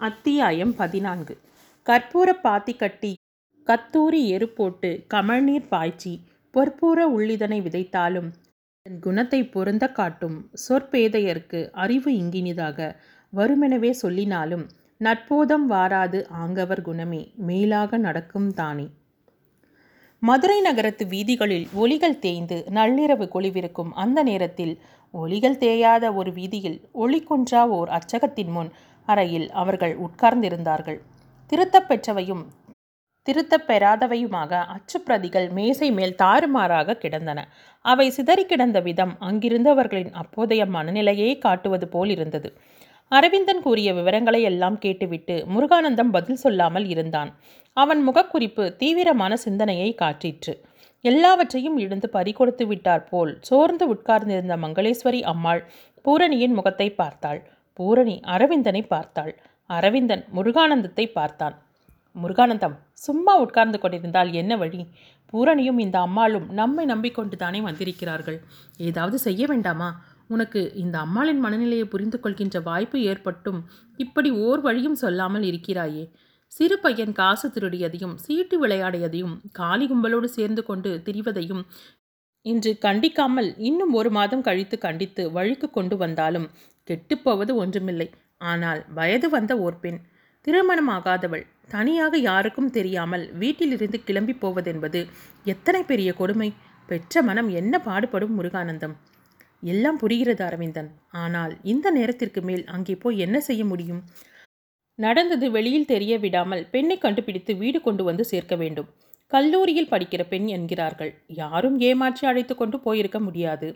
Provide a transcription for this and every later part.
அத்தியாயம் பதினான்கு. கற்பூர பாத்தி கட்டி கத்தூரி எரு போட்டு கமழ்நீர் பாய்ச்சி பொற்பூர உள்ளிதனை விதைத்தாலும் தன் குணத்தை பொருந்த காட்டும் சொற்பேதையர்க்கு அறிவு இங்கினிதாக. வருமெனவே சொல்லினாலும் நற்போதம் வாராது ஆங்கவர் குணமே மேலாக நடக்கும் தானே. மதுரை நகரத்து வீதிகளில் ஒளிகள் தேய்ந்து நள்ளிரவு கொளிவிருக்கும் அந்த நேரத்தில் ஒளிகள் தேயாத ஒரு வீதியில் ஒளி குன்றா ஓர் அச்சகத்தின் முன் அறையில் அவர்கள் உட்கார்ந்திருந்தார்கள். திருத்தப் பெற்றவையும் திருத்தப் பெறாதவையுமாக அச்சுப்பிரதிகள் மேசை மேல் தாறுமாறாக கிடந்தன. அவை சிதறி கிடந்த விதம் அங்கிருந்தவர்களின் அப்போதைய மனநிலையை காட்டுவது போல் இருந்தது. அரவிந்தன் கூறிய விவரங்களை எல்லாம் கேட்டுவிட்டு முருகானந்தம் பதில் சொல்லாமல் இருந்தான். அவன் முகக்குறிப்பு தீவிரமான சிந்தனையை காட்டிற்று. எல்லாவற்றையும் இழந்து பறிகொடுத்து விட்டார் போல் சோர்ந்து உட்கார்ந்திருந்த மங்களேஸ்வரி அம்மாள் பூரணியின் முகத்தை பார்த்தாள். பூரணி அரவிந்தனை பார்த்தாள். அரவிந்தன் முருகானந்தத்தை பார்த்தான். முருகானந்தம் சும்மா உட்கார்ந்து கொண்டிருந்தால் என்ன வழி? பூரணியும் இந்த அம்மாளும் நம்மை நம்பிக்கொண்டு தானே வந்திருக்கிறார்கள். ஏதாவது செய்ய வேண்டாமா? உனக்கு இந்த அம்மாளின் மனநிலையை புரிந்து கொள்கின்ற வாய்ப்பு ஏற்பட்டும். இப்படி ஓர் வழியும் சொல்லாமல் இருக்கிறாயே. சிறு பையன் காசு திருடியதையும் சீட்டு விளையாடியதையும் காளி கும்பலோடு சேர்ந்து கொண்டு திரிவதையும் இன்று கண்டிக்காமல் இன்னும் ஒரு மாதம் கழித்து கண்டித்து வழிக்கு கொண்டு வந்தாலும் கெட்டுப்போவது ஒன்றுமில்லை. ஆனால் வயது வந்த ஓர் பெண் திருமணமாகாதவள். தனியாக யாருக்கும் தெரியாமல் வீட்டிலிருந்து கிளம்பி போவதென்பது எத்தனை பெரிய கொடுமை? பெற்ற மனம் என்ன பாடுபடும் முருகானந்தம்? எல்லாம் புரிகிறது அரவிந்தன்? ஆனால் இந்த நேரத்திற்கு மேல் அங்கே போய் என்ன செய்ய முடியும்? நடந்தது வெளியில் தெரிய விடாமல் பெண்ணை கண்டுபிடித்து வீடு கொண்டு வந்து சேர்க்க வேண்டும். கல்லூரியில் படிக்கிற பெண் என்கிறார்கள். யாரும் ஏமாற்றி அழைத்து கொண்டு போயிருக்க முடியாது.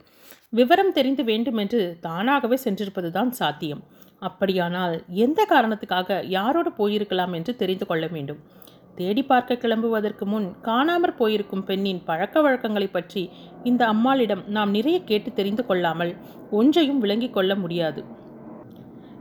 விவரம் தெரிந்து வேண்டுமென்று தானாகவே சென்றிருப்பதுதான் சாத்தியம். அப்படியானால் எந்த காரணத்துக்காக யாரோடு போயிருக்கலாம் என்று தெரிந்து கொள்ள வேண்டும். தேடி பார்க்க கிளம்புவதற்கு முன் காணாமற் போயிருக்கும் பெண்ணின் பழக்க வழக்கங்களை பற்றி இந்த அம்மாளிடம் நாம் நிறைய கேட்டு தெரிந்து கொள்ளாமல் ஒன்றையும் விளங்கிக் கொள்ள முடியாது.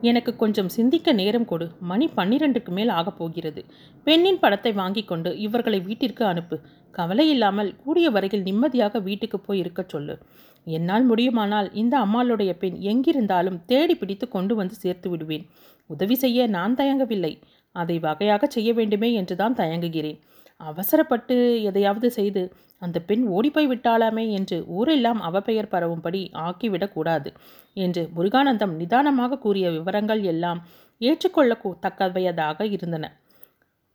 எனக்கு கொஞ்சம் சிந்திக்க நேரம் கொடு. மணி பன்னிரண்டுக்கு மேல் ஆகப் போகிறது. பெண்ணின் படத்தை வாங்கி கொண்டு இவர்களை வீட்டிற்கு அனுப்பு. கவலை இல்லாமல் கூடிய வரையில் நிம்மதியாக வீட்டுக்கு போய் இருக்கச் சொல்லு. என்னால் முடியுமானால் இந்த அம்மாளுடைய பெண் எங்கிருந்தாலும் தேடி பிடித்து கொண்டு வந்து சேர்த்து விடுவேன். உதவி செய்ய நான் தயங்கவில்லை. அதை வகையாக செய்ய வேண்டுமே என்றுதான் தயங்குகிறேன். அவசரப்பட்டு எதையாவது செய்து அந்த பெண் ஓடிப்போய் விட்டாலாமே என்று ஊரெல்லாம் அவப்பெயர் பரவும்படி ஆக்கிவிடக்கூடாது என்று முருகானந்தம் நிதானமாக கூறிய விவரங்கள் எல்லாம் ஏற்றுக்கொள்ள தக்கவையதாக இருந்தன.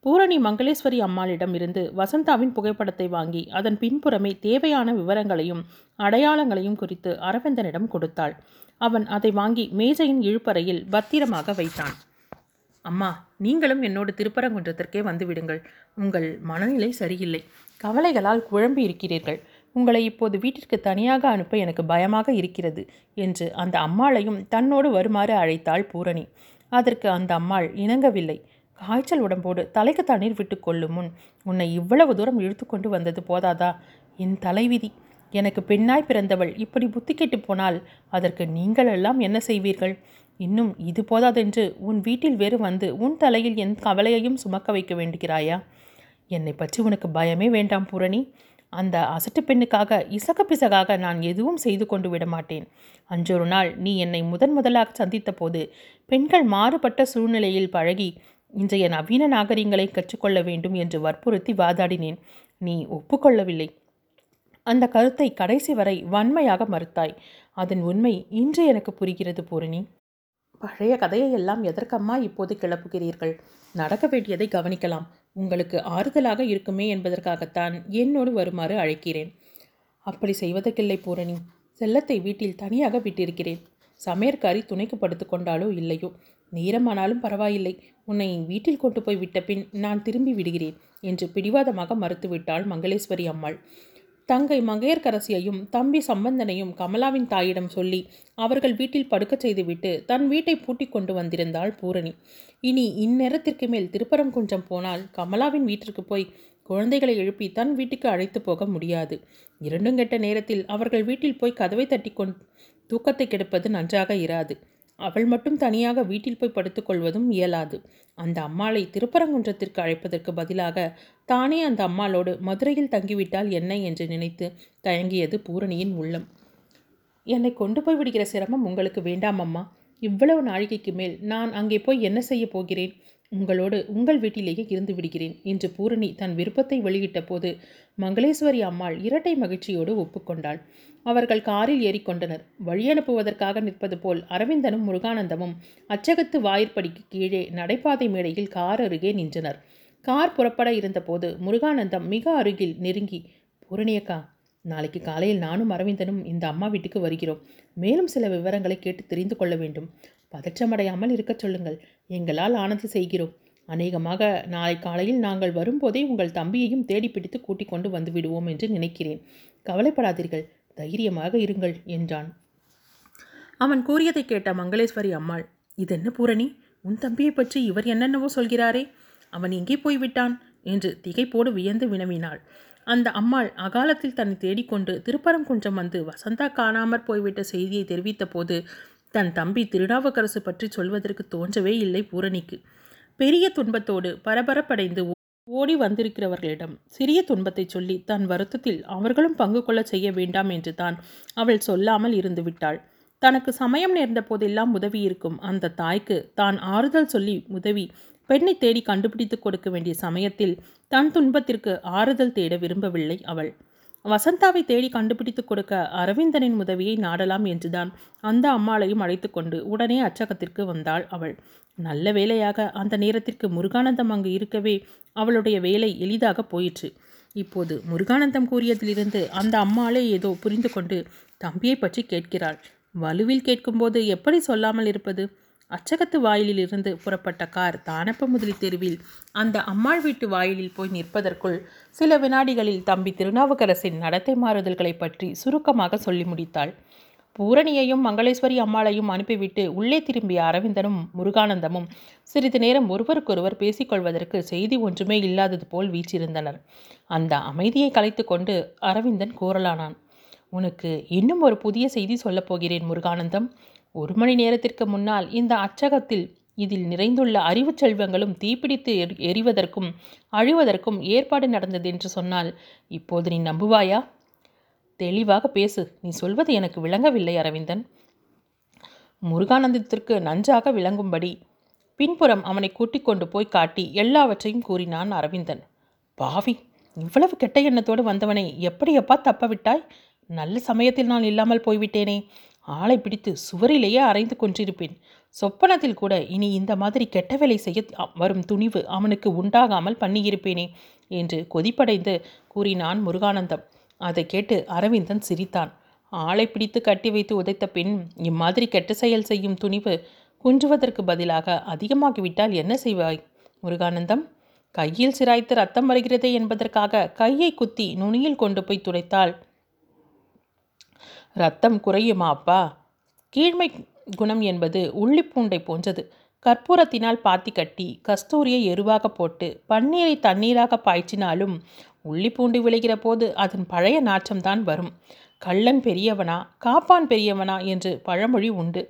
பூரணி மங்களேஸ்வரி அம்மாளிடம் இருந்து வசந்தாவின் புகைப்படத்தை வாங்கி அதன் பின்புறமே தேவையான விவரங்களையும் அடையாளங்களையும் குறித்து அரவிந்தனிடம் கொடுத்தாள். அவன் அதை வாங்கி மேஜையின் இழுப்பறையில் பத்திரமாக வைத்தான். அம்மா நீங்களும் என்னோடு திருப்பரங்குன்றத்திற்கே வந்து விடுங்கள் உங்கள் மனநிலை சரியில்லை. கவலைகளால் குழம்பி இருக்கிறீர்கள். உங்களை இப்போது வீட்டிற்கு தனியாக அனுப்ப எனக்கு பயமாக இருக்கிறது என்று அந்த அம்மாளையும் தன்னோடு வருமாறு அழைத்தாள் பூரணி. அதற்கு அந்த அம்மாள் இணங்கவில்லை. காய்ச்சல் உடம்போடு தலைக்கு தண்ணீர் விட்டு கொள்ளும் முன் உன்னை இவ்வளவு தூரம் இழுத்துக்கொண்டு வந்தது போதாதா? என் தலைவிதி எனக்கு பெண்ணாய் பிறந்தவள் இப்படி புத்தி கெட்டு போனால் அதற்கு நீங்களெல்லாம் என்ன செய்வீர்கள்? இன்னும் இது போதாதென்று உன் வீட்டில் வேறு வந்து உன் தலையில் என் கவலையையும் சுமக்க வைக்க வேண்டுகிறாயா? என்னை பற்றி உனக்கு பயமே வேண்டாம் பூரணி. அந்த அசட்டு பெண்ணுக்காக இசக பிசகாக நான் எதுவும் செய்து கொண்டு விட மாட்டேன். அன்றொரு நாள் நீ என்னை முதன் முதலாக சந்தித்த போது பெண்கள் மாறுபட்ட சூழ்நிலையில் பழகி இன்றைய நவீன நாகரிகங்களை கற்றுக்கொள்ள வேண்டும் என்று வற்புறுத்தி வாதாடினேன். நீ ஒப்புக்கொள்ளவில்லை. அந்த கருத்தை கடைசி வரை வன்மையாக மறுத்தாய். அதன் உண்மை இன்று எனக்கு புரிகிறது பூரணி. பழைய கதையை எல்லாம் எதற்கம்மா இப்போது கிளப்புகிறீர்கள்? நடக்க வேண்டியதை கவனிக்கலாம். உங்களுக்கு ஆறுதலாக இருக்குமே என்பதற்காகத்தான் என்னோடு வருமாறு அழைக்கிறேன். அப்படி செய்வதற்கில்லை பூரணி. செல்லத்தை வீட்டில் தனியாக விட்டிருக்கிறேன். சமையற்காரி துணைக்கு படுத்து கொண்டாலோ இல்லையோ? நேரமானாலும் பரவாயில்லை. உன்னை வீட்டில் கொண்டு போய் விட்ட பின் நான் திரும்பி விடுகிறேன் என்று பிடிவாதமாக மறுத்துவிட்டாள் மங்களேஸ்வரி அம்மாள். தங்கை மங்கையர்க்கரசியையும் தம்பி சம்பந்தனையும் கமலாவின் தாயிடம் சொல்லி அவர்கள் வீட்டில் படுக்கச் செய்துவிட்டு தன் வீட்டை பூட்டிக் கொண்டு வந்திருந்தாள் பூரணி. இனி இந்நேரத்திற்கு மேல் திருப்பரங்குன்றம் போனால் கமலாவின் வீட்டிற்கு போய் குழந்தைகளை எழுப்பி தன் வீட்டுக்கு அழைத்து போக முடியாது. இரண்டும் கெட்ட நேரத்தில் அவர்கள் வீட்டில் போய் கதவை தட்டி கொண் தூக்கத்தை கெடுப்பது நன்றாக இராது. அவள் மட்டும் தனியாக வீட்டில் போய் படுத்துக்கொள்வதும் இயலாது. அந்த அம்மாளை திருப்பரங்குன்றத்திற்கு அழைப்பதற்கு பதிலாக தானே அந்த அம்மாளோடு மதுரையில் தங்கிவிட்டால் என்ன என்று நினைத்து தயங்கியது பூரணியின் உள்ளம். என்னை கொண்டு போய் விடுகிற சிரமம் உங்களுக்கு வேண்டாம் அம்மா. இவ்வளவு நாழிகைக்கு மேல் நான் அங்கே போய் என்ன செய்ய போகிறேன்? உங்களோடு உங்கள் வீட்டிலேயே இருந்து விடுகிறேன் என்று பூரணி தன் விருப்பத்தை வெளியிட்ட போது மங்களேஸ்வரி அம்மாள் இரட்டை மகிழ்ச்சியோடு ஒப்புக்கொண்டாள். அவர்கள் காரில் ஏறிக்கொண்டனர். வழி அனுப்புவதற்காக நிற்பது போல் அரவிந்தனும் முருகானந்தமும் அச்சகத்து வாயிற்படிக்கு கீழே நடைபாதை மேடையில் கார் அருகே நின்றனர். கார் புறப்பட இருந்தபோது முருகானந்தம் மிக அருகில் நெருங்கி பூரணியக்கா நாளைக்கு காலையில் நானும் அரவிந்தனும் இந்த அம்மா வீட்டுக்கு வருகிறோம். மேலும் சில விவரங்களை கேட்டு தெரிந்து கொள்ள வேண்டும். பதற்றமடையாமல் இருக்கச் சொல்லுங்கள். எங்களால் ஆனது செய்கிறோம். அநேகமாக நாளை காலையில் நாங்கள் வரும்போதே உங்கள் தம்பியையும் தேடி பிடித்து கூட்டிக் கொண்டு வந்துவிடுவோம் என்று நினைக்கிறேன். கவலைப்படாதீர்கள். தைரியமாக இருங்கள் என்றான். அவன் கூறியதை கேட்ட மங்களேஸ்வரி அம்மாள் இதென்ன பூரணி? உன் தம்பியை பற்றி இவர் என்னென்னவோ சொல்கிறாரே அவன் எங்கே போய்விட்டான்? என்று திகைப்போடு வியந்து வினவினாள். அந்த அம்மாள் அகாலத்தில் தன்னை தேடிக்கொண்டு திருப்பரங்குன்றம் வந்து வசந்தா காணாமற் போய்விட்ட செய்தியை தெரிவித்த போது தன் தம்பி திருநாவுக்கரசு பற்றி சொல்வதற்கு தோன்றவே இல்லை பூரணிக்கு. பெரிய துன்பத்தோடு பரபரப்படைந்து ஓடி வந்திருக்கிறவர்களிடம் சிறிய துன்பத்தை சொல்லி தன் வருத்தத்தில் அவர்களும் பங்கு கொள்ள செய்ய வேண்டாம் என்று தான் அவள் சொல்லாமல் இருந்து விட்டாள். தனக்கு சமயம் நேர்ந்த போதெல்லாம் உதவி இருக்கும் அந்த தாய்க்கு தான் ஆறுதல் சொல்லி உதவி பெண்ணை தேடி கண்டுபிடித்து கொடுக்க வேண்டிய சமயத்தில் தன் துன்பத்திற்கு ஆறுதல் தேட விரும்பவில்லை அவள். வசந்தாவை தேடி கண்டுபிடித்து கொடுக்க அரவிந்தனின் உதவியை நாடலாம் என்றுதான் அந்த அம்மாளையும் அழைத்து கொண்டு உடனே அச்சகத்திற்கு வந்தாள் அவள். நல்ல வேலையாக அந்த நேரத்திற்கு முருகானந்தம் அங்கு இருக்கவே அவளுடைய வேலை எளிதாக போயிற்று. இப்போது முருகானந்தம் கூறியதிலிருந்து அந்த அம்மாளே ஏதோ புரிந்து கொண்டு தம்பியை பற்றி கேட்கிறாள். வலுவில் கேட்கும்போது எப்படி சொல்லாமல் இருப்பது? அச்சகத்து வாயிலிலிருந்து புறப்பட்ட கார் தானப்ப முதலி தெருவில் அந்த அம்மாள் வீட்டு வாயிலில் போய் நிற்பதற்குள் சில வினாடிகளில் தம்பி திருநாவுக்கரசின் நடத்தை மாறுதல்களை பற்றி சுருக்கமாக சொல்லி முடித்தாள். பூரணியையும் மங்களேஸ்வரி அம்மாளையும் அனுப்பிவிட்டு உள்ளே திரும்பிய அரவிந்தனும் முருகானந்தமும் சிறிது நேரம் ஒருவருக்கொருவர் பேசிக்கொள்வதற்கு செய்தி ஒன்றுமே இல்லாதது போல் வீச்சிருந்தனர் அந்த அமைதியை கலைத்து கொண்டு அரவிந்தன் கூறலானான் உனக்கு இன்னும் ஒரு புதிய செய்தி சொல்லப் போகிறேன் முருகானந்தம். ஒரு மணி நேரத்திற்கு முன்னால் இந்த அச்சகத்தில் இதில் நிறைந்துள்ள அறிவுச் செல்வங்களும் தீப்பிடித்து எரி எரிவதற்கும் அழிவதற்கும் ஏற்பாடு நடந்தது என்று சொன்னால் இப்போது நீ நம்புவாயா? தெளிவாக பேசு. நீ சொல்வது எனக்கு விளங்கவில்லை அரவிந்தன். முருகானந்தத்திற்கு நன்றாக விளங்கும்படி பின்புறம் அவனை கூட்டிக் கொண்டு போய் காட்டி எல்லாவற்றையும் கூறினான் அரவிந்தன். பாவி இவ்வளவு கெட்ட எண்ணத்தோடு வந்தவனை எப்படியப்பா தப்பவிட்டாய்? நல்ல சமயத்தில் நான் இல்லாமல் போய்விட்டேனே. ஆளை பிடித்து சுவரிலேயே அரைந்து கொண்டிருப்பேன் சொப்பனத்தில் கூட இனி இந்த மாதிரி கெட்ட வேலை செய்ய வரும் துணிவு அவனுக்கு உண்டாகாமல் பண்ணியிருப்பேனே என்று கொதிப்படைந்து கூறினான் முருகானந்தம். அதை கேட்டு அரவிந்தன் சிரித்தான். ஆளை பிடித்து கட்டி வைத்து உதைத்த பின் இம்மாதிரி கெட்ட செயல் செய்யும் துணிவு குன்றுவதற்கு பதிலாக அதிகமாகிவிட்டால் என்ன செய்வாய்? முருகானந்தம் கையில் சிராய்த்து ரத்தம் வருகிறதே என்பதற்காக கையை குத்தி நுனியில் கொண்டு போய் துடைத்தாள். ரத்தம் குறையுமா அப்பா? கீழ்மை குணம் என்பது உள்ளிப்பூண்டை போன்றது. கற்பூரத்தினால் பாத்தி கட்டி கஸ்தூரியை எருவாக போட்டு பன்னீரை தண்ணீராக பாய்ச்சினாலும் உள்ளிப்பூண்டு விளைகிற போது அதன் பழைய நாற்றம்தான் வரும். கள்ளன் பெரியவனா காப்பான் பெரியவனா என்று பழமொழி உண்டு.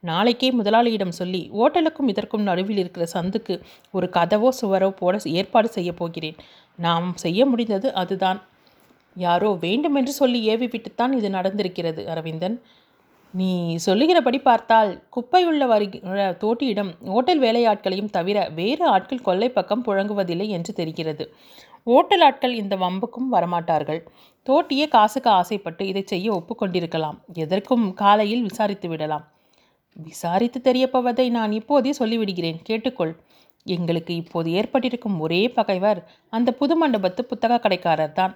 நாளைக்கே முதலாளியிடம் சொல்லி ஓட்டலுக்கும் இதற்கும் நடுவில் இருக்கிற சந்துக்கு ஒரு கதவோ சுவரோ போட ஏற்பாடு செய்ய போகிறேன். நாம் செய்ய முடிந்தது அதுதான். யாரோ வேண்டுமென்று சொல்லி ஏவி விட்டுத்தான் இது நடந்திருக்கிறது அரவிந்தன். நீ சொல்லுகிறபடி பார்த்தால் குப்பையுள்ள வருகிற தோட்டியிடம் ஓட்டல் வேலையாட்களையும் தவிர வேறு ஆட்கள் கொல்லை பக்கம் புழங்குவதில்லை என்று தெரிகிறது. ஓட்டல் ஆட்கள் இந்த வம்புக்கும் வரமாட்டார்கள். தோட்டியே காசுக்கு ஆசைப்பட்டு இதை செய்ய ஒப்புக்கொண்டிருக்கலாம் எதற்கும் காலையில் விசாரித்து விடலாம். விசாரித்து தெரியப்பவதை நான் இப்போதே சொல்லிவிடுகிறேன். கேட்டுக்கொள். எங்களுக்கு இப்போது ஏற்பட்டிருக்கும் ஒரே பகைவர் அந்த புது மண்டபத்து புத்தக கடைக்காரர் தான்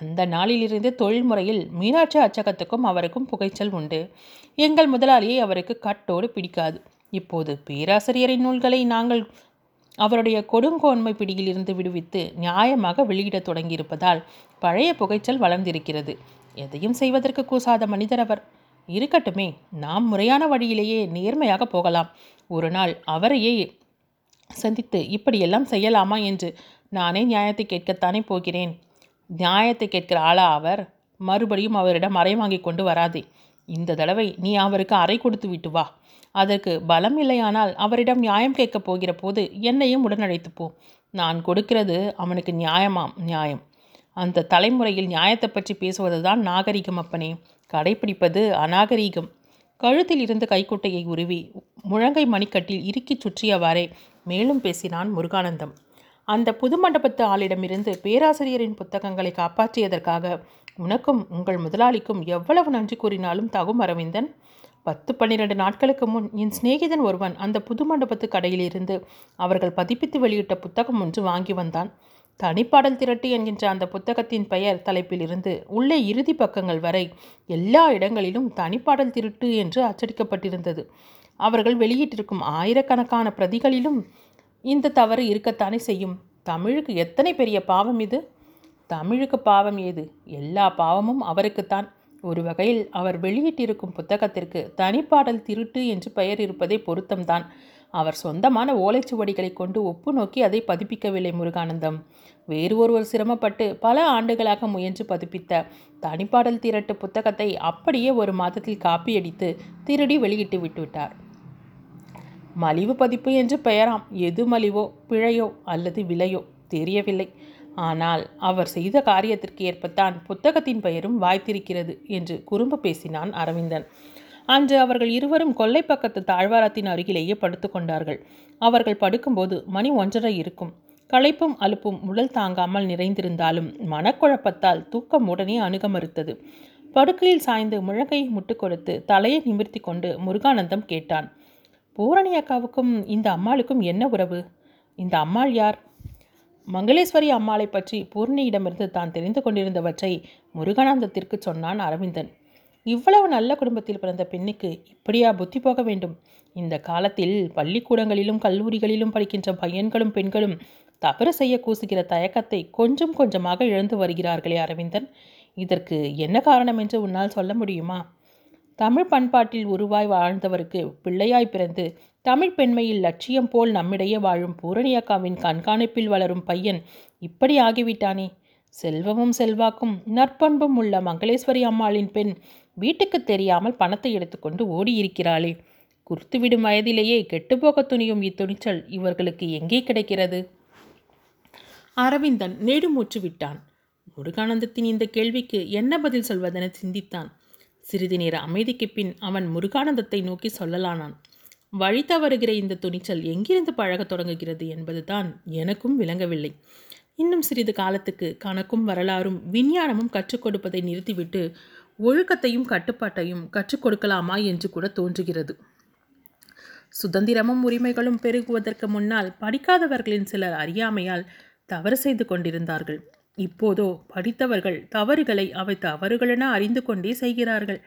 அந்த நாளிலிருந்து தொழில்முறையில் மீனாட்சி அச்சகத்துக்கும் அவருக்கும் புகைச்சல் உண்டு. எங்கள் முதலாளியை அவருக்கு கட்டோடு பிடிக்காது. இப்போது பேராசிரியரின் நூல்களை நாங்கள் அவருடைய கொடுங்கோன்மை பிடியிலிருந்து விடுவித்து நியாயமாக வெளியிடத் தொடங்கியிருப்பதால் பழைய புகைச்சல் வளர்ந்திருக்கிறது. எதையும் செய்வதற்கு கூசாத மனிதர் அவர். இருக்கட்டுமே நாம் முறையான வழியிலேயே நேர்மையாக போகலாம். ஒரு நாள் அவரையே சந்தித்து இப்படியெல்லாம் செய்யலாமா? என்று நானே நியாயத்தை கேட்கத்தானே போகிறேன். நியாயத்தை கேட்கிற ஆளா அவர் மறுபடியும் அவரிடம் அறை வாங்கி கொண்டு வராதே. இந்த தடவை நீ அவருக்கு அறை கொடுத்து விட்டு வா. அதற்கு பலம் இல்லையானால் அவரிடம் நியாயம் கேட்கப் போகிற போது என்னையும் உடனழைத்துப்போ நான் கொடுக்கிறது அவனுக்கு நியாயமாம் நியாயம். அந்த தலைமுறையில் நியாயத்தை பற்றி பேசுவது தான் நாகரிகம் அப்பனே. கடைப்பிடிப்பது அநாகரீகம். கழுத்தில் இருந்து கைக்குட்டையை உருவி முழங்கை மணிக்கட்டில் இறுக்கிச் சுற்றியவாறே மேலும் பேசினான் முருகானந்தம். அந்த புது மண்டபத்து ஆளிடமிருந்து பேராசிரியரின் புத்தகங்களை காப்பாற்றியதற்காக உனக்கும் உங்கள் முதலாளிக்கும் எவ்வளவு நன்றி கூறினாலும் தகும் அரவிந்தன். பத்து பன்னிரண்டு நாட்களுக்கு முன் என் சிநேகிதன் ஒருவன் அந்த புது மண்டபத்து கடையிலிருந்து அவர்கள் பதிப்பித்து வெளியிட்ட புத்தகம் ஒன்று வாங்கி வந்தான். தனிப்பாடல் திரட்டு என்கின்ற அந்த புத்தகத்தின் பெயர் தலைப்பிலிருந்து உள்ளே இறுதி பக்கங்கள் வரை எல்லா இடங்களிலும் தனிப்பாடல் திருட்டு என்று அச்சடிக்கப்பட்டிருந்தது. அவர்கள் வெளியிட்டிருக்கும் ஆயிரக்கணக்கான பிரதிகளிலும் இந்த தவறு இருக்கத்தானே செய்யும்? தமிழுக்கு எத்தனை பெரிய பாவம் இது? தமிழுக்கு பாவம் ஏது? எல்லா பாவமும் அவருக்குத்தான். ஒரு வகையில் அவர் வெளியிட்டிருக்கும் புத்தகத்திற்கு தனிப்பாடல் திருட்டு என்று பெயர் இருப்பதே பொருத்தம்தான். அவர் சொந்தமான ஓலைச்சுவடிகளை கொண்டு ஒப்பு நோக்கி அதை பதிப்பிக்கவில்லை முருகானந்தம். வேறு ஒருவர் சிரமப்பட்டு பல ஆண்டுகளாக முயன்று பதிப்பித்த தனிப்பாடல் திரட்டு புத்தகத்தை அப்படியே ஒரு மாதத்தில் காப்பியடித்து திருடி வெளியிட்டு விட்டுவிட்டார். மலிவு பதிப்பு என்று பெயராம். எது மலிவோ பிழையோ அல்லது விலையோ தெரியவில்லை. ஆனால் அவர் செய்த காரியத்திற்கு ஏற்பத்தான் புத்தகத்தின் பெயரும் வாய்த்திருக்கிறது என்று குறும்பு பேசினான் அரவிந்தன். அன்று அவர்கள் இருவரும் கொல்லை பக்கத்து தாழ்வாரத்தின் அருகிலேயே படுத்துக்கொண்டார்கள் அவர்கள் படுக்கும்போது மணி ஒன்றரை இருக்கும். களைப்பும் அலுப்பும் உடல் தாங்காமல் நிறைந்திருந்தாலும் மனக்குழப்பத்தால் தூக்கம் உடனே அணுக மறுத்தது படுக்கையில் சாய்ந்து முழங்கையை முட்டு கொடுத்து தலையை நிமிர்த்தி கொண்டு முருகானந்தம் கேட்டான். பூரணி அக்காவுக்கும் இந்த அம்மாளுக்கும் என்ன உறவு? இந்த அம்மாள் யார்? மங்களேஸ்வரி அம்மாளை பற்றி பூர்ணியிடமிருந்து தான் தெரிந்து கொண்டிருந்தவற்றை முருகானந்தத்திற்கு சொன்னான் அரவிந்தன். இவ்வளவு நல்ல குடும்பத்தில் பிறந்த பெண்ணுக்கு இப்படியா புத்தி போக வேண்டும்? இந்த காலத்தில் பள்ளிக்கூடங்களிலும் கல்லூரிகளிலும் படிக்கின்ற பையன்களும் பெண்களும் தவறு செய்ய கூசுகிற தயக்கத்தை கொஞ்சம் கொஞ்சமாக இழந்து வருகிறார்களே அரவிந்தன். இதற்கு என்ன காரணம் என்று உன்னால் சொல்ல முடியுமா? தமிழ் பண்பாட்டில் உருவாய் வாழ்ந்தவருக்கு பிள்ளையாய் பிறந்து தமிழ் பெண்மையில் லட்சியம் போல் நம்மிடையே வாழும் பூரணியக்காவின் கண்காணிப்பில் வளரும் பையன் இப்படி ஆகிவிட்டானே. செல்வமும் செல்வாக்கும் நற்பண்பும் உள்ள மங்களேஸ்வரி அம்மாளின் பெண் வீட்டுக்கு தெரியாமல் பணத்தை எடுத்துக்கொண்டு ஓடியிருக்கிறாளே. குறுத்துவிடும் வயதிலேயே கெட்டுப்போக துணியும் இத்துணிச்சல் இவர்களுக்கு எங்கே கிடைக்கிறது? அரவிந்தன் நெடுமூச்சு விட்டான். முருகானந்தத்தின் இந்த கேள்விக்கு என்ன பதில் சொல்வதென சிந்தித்தான். சிறிது நேர அமைதிக்கு பின் அவன் முருகானந்தத்தை நோக்கி சொல்லலானான். வழி தவறுகிற இந்த துணிச்சல் எங்கிருந்து பழகத் தொடங்குகிறது என்பதுதான் எனக்கும் விளங்கவில்லை. இன்னும் சிறிது காலத்துக்கு கணக்கும் வரலாறும் விஞ்ஞானமும் கற்றுக் கொடுப்பதை நிறுத்திவிட்டு ஒழுக்கத்தையும் கட்டுப்பாட்டையும் கற்றுக் கொடுக்கலாமா என்று கூட தோன்றுகிறது. சுதந்திரமும் உரிமைகளும் பெருகுவதற்கு முன்னால் படிக்காதவர்களின் சிலர் அறியாமையால் தவறு செய்து கொண்டிருந்தார்கள். இப்போதோ படித்தவர்கள் தவறுகளை அவை தவறுகளென அறிந்து கொண்டே செய்கிறார்கள்.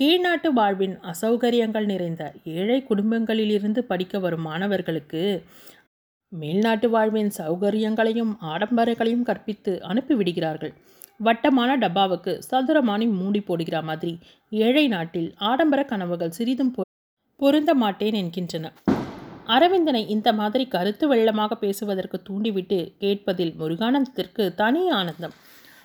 கீழ்நாட்டு வாழ்வின் அசௌகரியங்கள் நிறைந்த ஏழை குடும்பங்களிலிருந்து படிக்க வரும் மாணவர்களுக்கு மேல்நாட்டு வாழ்வின் சௌகரியங்களையும் ஆடம்பரங்களையும் கற்பித்து அனுப்பிவிடுகிறார்கள் வட்டமான டப்பாவுக்கு சதுரமானி மூடி போடுகிற மாதிரி ஏழை நாட்டில் ஆடம்பர கனவுகள் சிறிதும் பொ- பொருந்த மாட்டேன் என்கின்றன. அரவிந்தனை இந்த மாதிரி கருத்து வெள்ளமாக பேசுவதற்கு தூண்டிவிட்டு கேட்பதில் முருகானந்தத்திற்கு தனி ஆனந்தம்.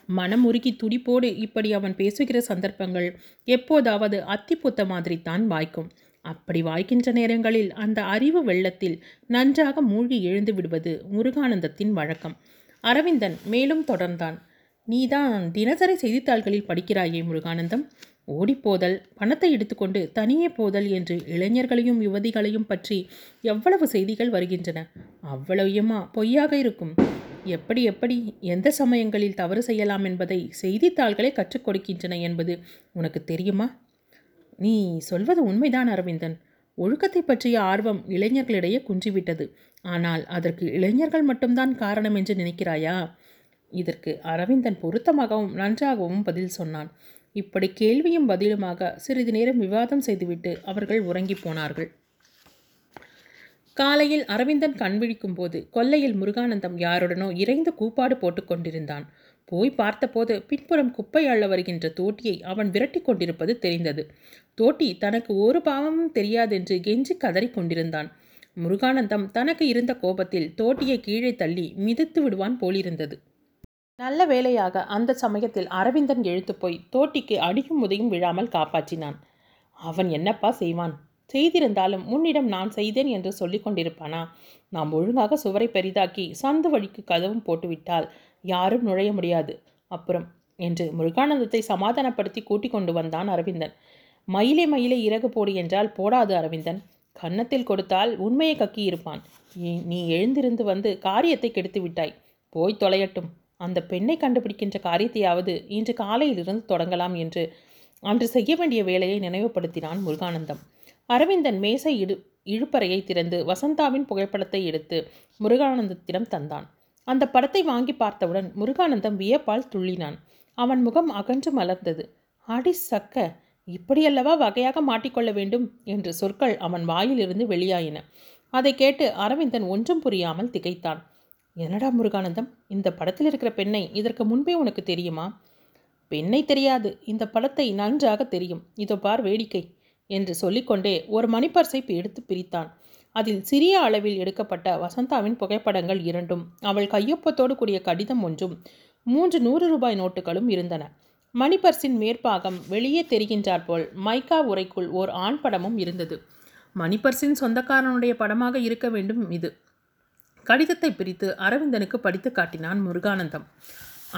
மனம் உருகி துடிப்போடு இப்படி அவன் பேசுகிற சந்தர்ப்பங்கள் எப்போதாவது அத்திப்புத்த மாதிரி தான் வாய்க்கும். அப்படி வாய்க்கின்ற நேரங்களில் அந்த அறிவு வெள்ளத்தில் நன்றாக மூழ்கி எழுந்து விடுவது முருகானந்தத்தின் வழக்கம். அரவிந்தன் மேலும் தொடர்ந்தான். நீதான் தினசரி செய்தித்தாள்களில் படிக்கிறாயே முருகானந்தம். ஓடிப்போதல் பணத்தை எடுத்துக்கொண்டு தனியே போதல் என்று இளைஞர்களையும் யுவதிகளையும் பற்றி எவ்வளவு செய்திகள் வருகின்றன? அவ்வளவுமா பொய்யாக இருக்கும். எப்படி எப்படி எந்த சமயங்களில் தவறு செய்யலாம் என்பதை செய்தித்தாள்களே கற்றுக் கொடுக்கின்றன என்பது உனக்கு தெரியுமா? நீ சொல்வது உண்மைதான் அரவிந்தன். ஒழுக்கத்தை பற்றிய ஆர்வம் இளைஞர்களிடையே குன்றிவிட்டது. ஆனால் அதற்கு இளைஞர்கள் மட்டும்தான் காரணம் என்று நினைக்கிறாயா? இதற்கு அரவிந்தன் பொருத்தமாகவும் நன்றாகவும் பதில் சொன்னான். இப்படி கேள்வியும் பதிலுமாக சிறிது நேரம் விவாதம் செய்துவிட்டு அவர்கள் உறங்கிப் போனார்கள். காலையில் அரவிந்தன் கண் விழிக்கும் போது கொல்லையில் முருகானந்தம் யாருடனோ இறைந்து கூப்பாடு போட்டுக் கொண்டிருந்தான். போய் பார்த்தபோது பின்புறம் குப்பை அள்ள வருகின்ற தோட்டியை அவன் விரட்டி கொண்டிருப்பது தெரிந்தது. தோட்டி தனக்கு ஒரு பாவமும் தெரியாதென்று கெஞ்சி கதறிக் கொண்டிருந்தான். முருகானந்தம் தனக்கு இருந்த கோபத்தில் தோட்டியை கீழே தள்ளி மிதித்து விடுவான் போலிருந்தது. நல்ல வேளையாக அந்த சமயத்தில் அரவிந்தன் எழுத்து போய் தோட்டிக்கு அடியும் உதையும் விழாமல் காப்பாற்றினான். அவன் என்னப்பா செய்வான்? செய்திருந்தாலும் உன்னிடம் நான் செய்தேன் என்று சொல்லிக் கொண்டிருப்பானா? நாம் ஒழுங்காக சுவரை பெரிதாக்கி சந்து வழிக்கு கதவும் போட்டுவிட்டால் யாரும் நுழைய முடியாது. அப்புறம்? என்று முருகானந்தத்தை சமாதானப்படுத்தி கூட்டிக் கொண்டு வந்தான் அரவிந்தன். மயிலே மயிலே இறகு போடு என்றால் போடாது அரவிந்தன். கன்னத்தில் கொடுத்தால் உண்மையை கக்கி இருப்பான் நீ- நீ எழுந்திருந்து வந்து காரியத்தை கெடுத்து விட்டாய் போய் தொலையட்டும். அந்த பெண்ணை கண்டுபிடிக்கின்ற காரியத்தையாவது இன்று காலையிலிருந்து தொடங்கலாம் என்று அன்று செய்ய வேண்டிய வேலையை நினைவுபடுத்தினான் முருகானந்தம். அரவிந்தன் மேசை இடு இழுப்பறையை திறந்து வசந்தாவின் புகைப்படத்தை எடுத்து முருகானந்தத்திடம் தந்தான். அந்த படத்தை வாங்கி பார்த்தவுடன் முருகானந்தம் வியப்பால் துள்ளினான். அவன் முகம் அகன்று மலர்ந்தது. அடி சக்க இப்படியல்லவா வகையாக மாட்டிக்கொள்ள வேண்டும் என்று சொற்கள் அவன் வாயிலிருந்து வெளியாயின. அதை கேட்டு அரவிந்தன் ஒன்றும் புரியாமல் திகைத்தான். என்னடா முருகானந்தம்? இந்த படத்தில் இருக்கிற பெண்ணை இதற்கு முன்பே உனக்கு தெரியுமா? பெண்ணை தெரியாது. இந்த படத்தை நன்றாக தெரியும். இதோ பார் வேடிக்கை என்று சொல்லிக்கொண்டே ஒரு மணிப்பர்சை எடுத்து பிரித்தான். அதில் சிறிய அளவில் எடுக்கப்பட்ட வசந்தாவின் புகைப்படங்கள் இரண்டும் அவள் கையொப்பத்தோடு கூடிய கடிதம் ஒன்றும் மூன்று நூறு ரூபாய் நோட்டுகளும் இருந்தன. மணிப்பர்சின் மேற்பாகம் வெளியே தெரிகின்றார் போல் மைக்கா உரைக்குள் ஓர் ஆண் படமும் இருந்தது. மணிப்பர்சின் சொந்தக்காரனுடைய படமாக இருக்க வேண்டும் இது. கடிதத்தை பிரித்து அரவிந்தனுக்கு படித்து காட்டினான் முருகானந்தம்.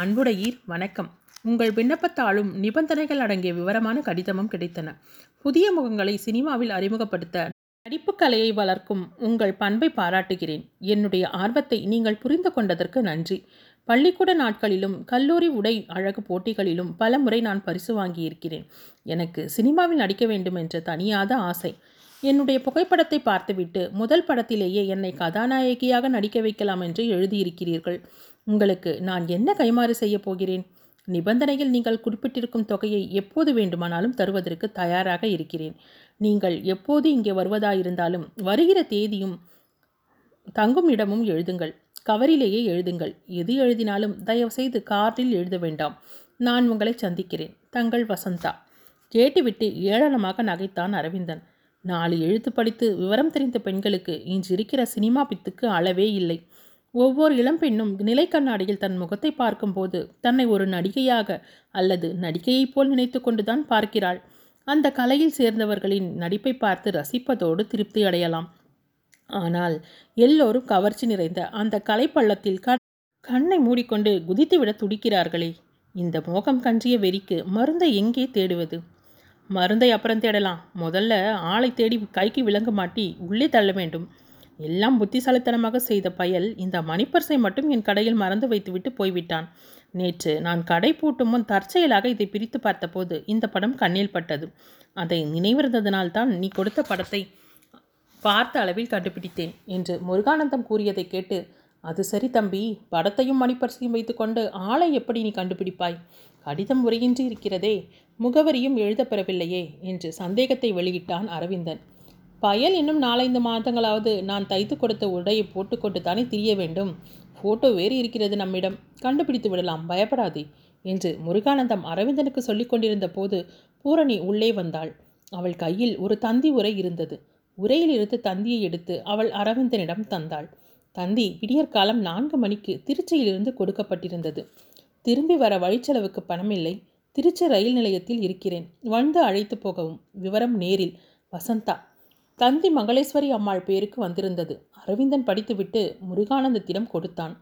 அன்புடையீர் வணக்கம். உங்கள் விண்ணப்பத்தாலும் நிபந்தனைகள் அடங்கிய விவரமான கடிதமும் கிடைத்தன. புதிய முகங்களை சினிமாவில் அறிமுகப்படுத்த நடிப்பு கலையை வளர்க்கும் உங்கள் பண்பை பாராட்டுகிறேன். என்னுடைய ஆர்வத்தை நீங்கள் புரிந்து கொண்டதற்கு நன்றி. பள்ளிக்கூட நாட்களிலும் கல்லூரி உடை அழகு போட்டிகளிலும் பல முறை நான் பரிசு வாங்கியிருக்கிறேன். எனக்கு சினிமாவில் நடிக்க வேண்டும் என்ற தனியாத ஆசை. என்னுடைய புகைப்படத்தை பார்த்துவிட்டு முதல் படத்திலேயே என்னை கதாநாயகியாக நடிக்க வைக்கலாம் என்று எழுதியிருக்கிறீர்கள். உங்களுக்கு நான் என்ன கைமாறு செய்யப் போகிறேன்? நிபந்தனையில் நீங்கள் குறிப்பிட்டிருக்கும் தொகையை எப்போது வேண்டுமானாலும் தருவதற்கு தயாராக இருக்கிறேன். நீங்கள் எப்போது இங்கே வருவதாயிருந்தாலும் வருகிற தேதியும் தங்கும் இடமும் எழுதுங்கள். கவரிலேயே எழுதுங்கள். எது எழுதினாலும் தயவுசெய்து கார்டில் எழுத வேண்டாம். நான் உங்களை சந்திக்கிறேன். தங்கள் வசந்தா. கேட்டுவிட்டு ஏளனமாக நகைத்தான் அரவிந்தன். நாலு எழுத்து படித்து விவரம் தெரிந்த பெண்களுக்கு இன்று இருக்கிற சினிமா பித்துக்கு அளவே இல்லை. ஒவ்வொரு இளம்பெண்ணும் நிலை கண்ணாடியில் தன் முகத்தை பார்க்கும்போது தன்னை ஒரு நடிகையாக அல்லது நடிகையைப் போல் நினைத்து கொண்டுதான் பார்க்கிறாள். அந்த கலையில் சேர்ந்தவர்களின் நடிப்பை பார்த்து ரசிப்பதோடு திருப்தி அடையலாம். ஆனால் எல்லோரும் கவர்ச்சி நிறைந்த அந்த கலைப்பள்ளத்தில் கண் கண்ணை மூடிக்கொண்டு குதித்துவிட துடிக்கிறார்களே. இந்த மோகம் கன்றிய வெறிக்கு மருந்தை எங்கே தேடுவது? மருந்தை அப்புறம் தேடலாம். முதல்ல ஆளை தேடி கைக்கு விளங்க மாட்டி உள்ளே தள்ள வேண்டும். எல்லாம் புத்திசாலித்தனமாக செய்த பயல் இந்த மணிப்பர்சை மட்டும் என் கடையில் மறந்து வைத்துவிட்டு போய்விட்டான். நேற்று நான் கடை பூட்டும் முன் தற்செயலாக இதை பிரித்து பார்த்தபோது இந்த படம் கண்ணில் பட்டது. அதை நினைவிருந்ததனால்தான் நீ கொடுத்த படத்தை பார்த்த அளவில் கண்டுபிடித்தேன் என்று முருகானந்தம் கூறியதை கேட்டு அது சரி தம்பி படத்தையும் மணிப்பரிசையும் வைத்துக்கொண்டு ஆளை எப்படி நீ கண்டுபிடிப்பாய்? கடிதம் உரையின்றி இருக்கிறதே முகவரியும் எழுதப்பெறவில்லையே என்று சந்தேகத்தை வெளியிட்டான் அரவிந்தன். பயல் இன்னும் நாலைந்து மாதங்களாவது நான் தைத்து கொடுத்த உடையை போட்டுக்கொண்டு தானே திரிய வேண்டும். ஃபோட்டோ வேறு இருக்கிறது நம்மிடம். கண்டுபிடித்து விடலாம். பயப்படாதே என்று முருகானந்தம் அரவிந்தனுக்கு சொல்லிக் கொண்டிருந்த போது பூரணி உள்ளே வந்தாள். அவள் கையில் ஒரு தந்தி உரை இருந்தது. உரையிலிருந்து தந்தியை எடுத்து அவள் அரவிந்தனிடம் தந்தாள். தந்தி விடியற்காலம் நான்கு மணிக்கு திருச்சியிலிருந்து கொடுக்கப்பட்டிருந்தது. திரும்பி வர வழிச்செலவுக்கு பணமில்லை. திருச்சி ரயில் நிலையத்தில் இருக்கிறேன். வந்து அழைத்து போகவும். விவரம் நேரில். வசந்தா. தந்தி மங்களேஸ்வரி அம்மாள் பேருக்கு வந்திருந்தது. அரவிந்தன் படித்துவிட்டு முருகானந்தத்திடம் கொடுத்தான்.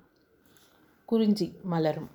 குறிஞ்சி மலரும்.